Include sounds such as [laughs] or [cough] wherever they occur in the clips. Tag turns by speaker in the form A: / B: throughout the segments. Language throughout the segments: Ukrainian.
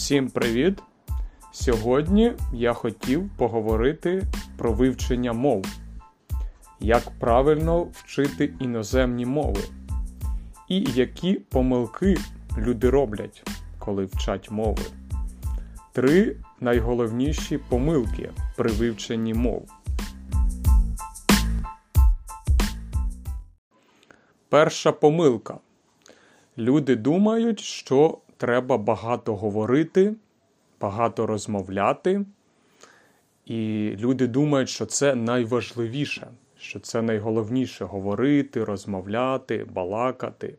A: Всім привіт! Сьогодні я хотів поговорити про вивчення мов, як правильно вчити іноземні мови, і які помилки люди роблять, коли вчать мови. Три найголовніші помилки при вивченні мов. Перша помилка. Люди думають, що треба багато говорити, багато розмовляти. І люди думають, що це найважливіше, що це найголовніше говорити, розмовляти, балакати.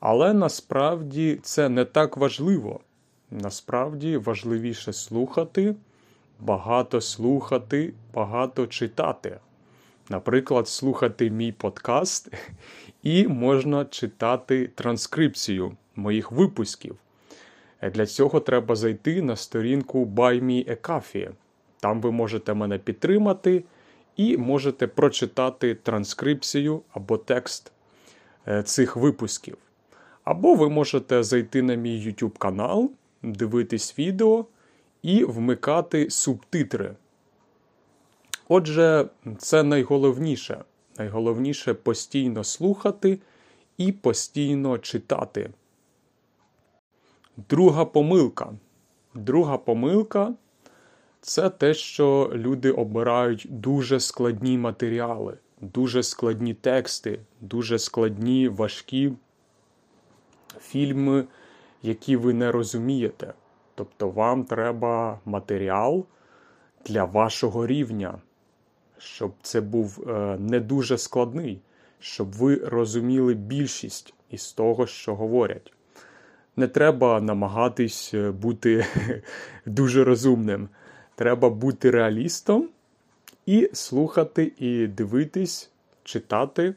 A: Але насправді це не так важливо. Насправді важливіше слухати, багато слухати, багато читати. Наприклад, слухати мій подкаст, [laughs] і можна читати транскрипцію моїх випусків. Для цього треба зайти на сторінку Buy Me a Coffee. Там ви можете мене підтримати і можете прочитати транскрипцію або текст е, цих випусків. Або ви можете зайти на мій YouTube канал, дивитись відео і вмикати субтитри. Отже, це найголовніше. Найголовніше постійно слухати і постійно читати. Друга помилка. Друга помилка це те, що люди обирають дуже складні матеріали, дуже складні тексти, дуже складні важкі фільми, які ви не розумієте. Тобто вам треба матеріал для вашого рівня, щоб це був е, не дуже складний, щоб ви розуміли більшість із того, що говорять. Не треба намагатись е, бути [laughs] дуже розумним. Треба бути реалістом і слухати, і дивитись, читати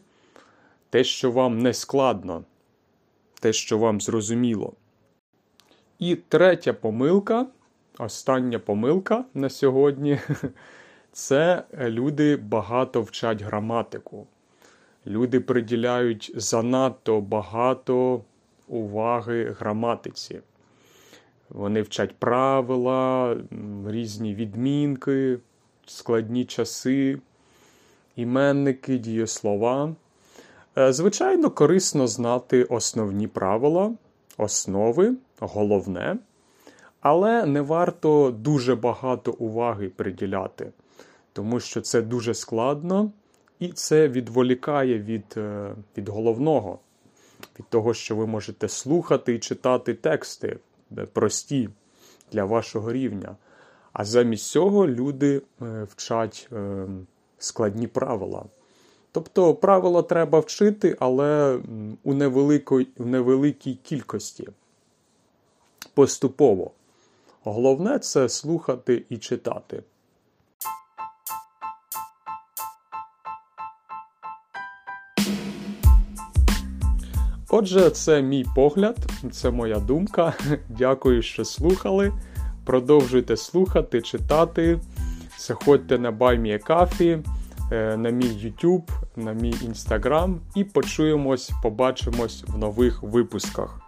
A: те, що вам не складно, те, що вам зрозуміло. І третя помилка, остання помилка на сьогодні [laughs] це люди багато вчать граматику. Люди приділяють занадто багато уваги граматиці. Вони вчать правила, різні відмінки, складні часи, іменники, дієслова. Е, звичайно, корисно знати основні правила, основи, головне, але не варто дуже багато уваги приділяти, тому що це дуже складно і це відволікає від, е, від головного від того, що ви можете слухати і читати тексти прості для вашого рівня. А замість цього люди е, вчать е, складні правила. Тобто правила треба вчити, але у невеликій, у невеликій кількості. Поступово. Головне це слухати і читати. Отже, це мій погляд, це моя думка. [laughs] Дякую, що слухали. Продовжуйте слухати, читати. Заходьте на BuyMeACoffee, е, на мій YouTube, на мій Instagram і почуємось, побачимось в нових випусках.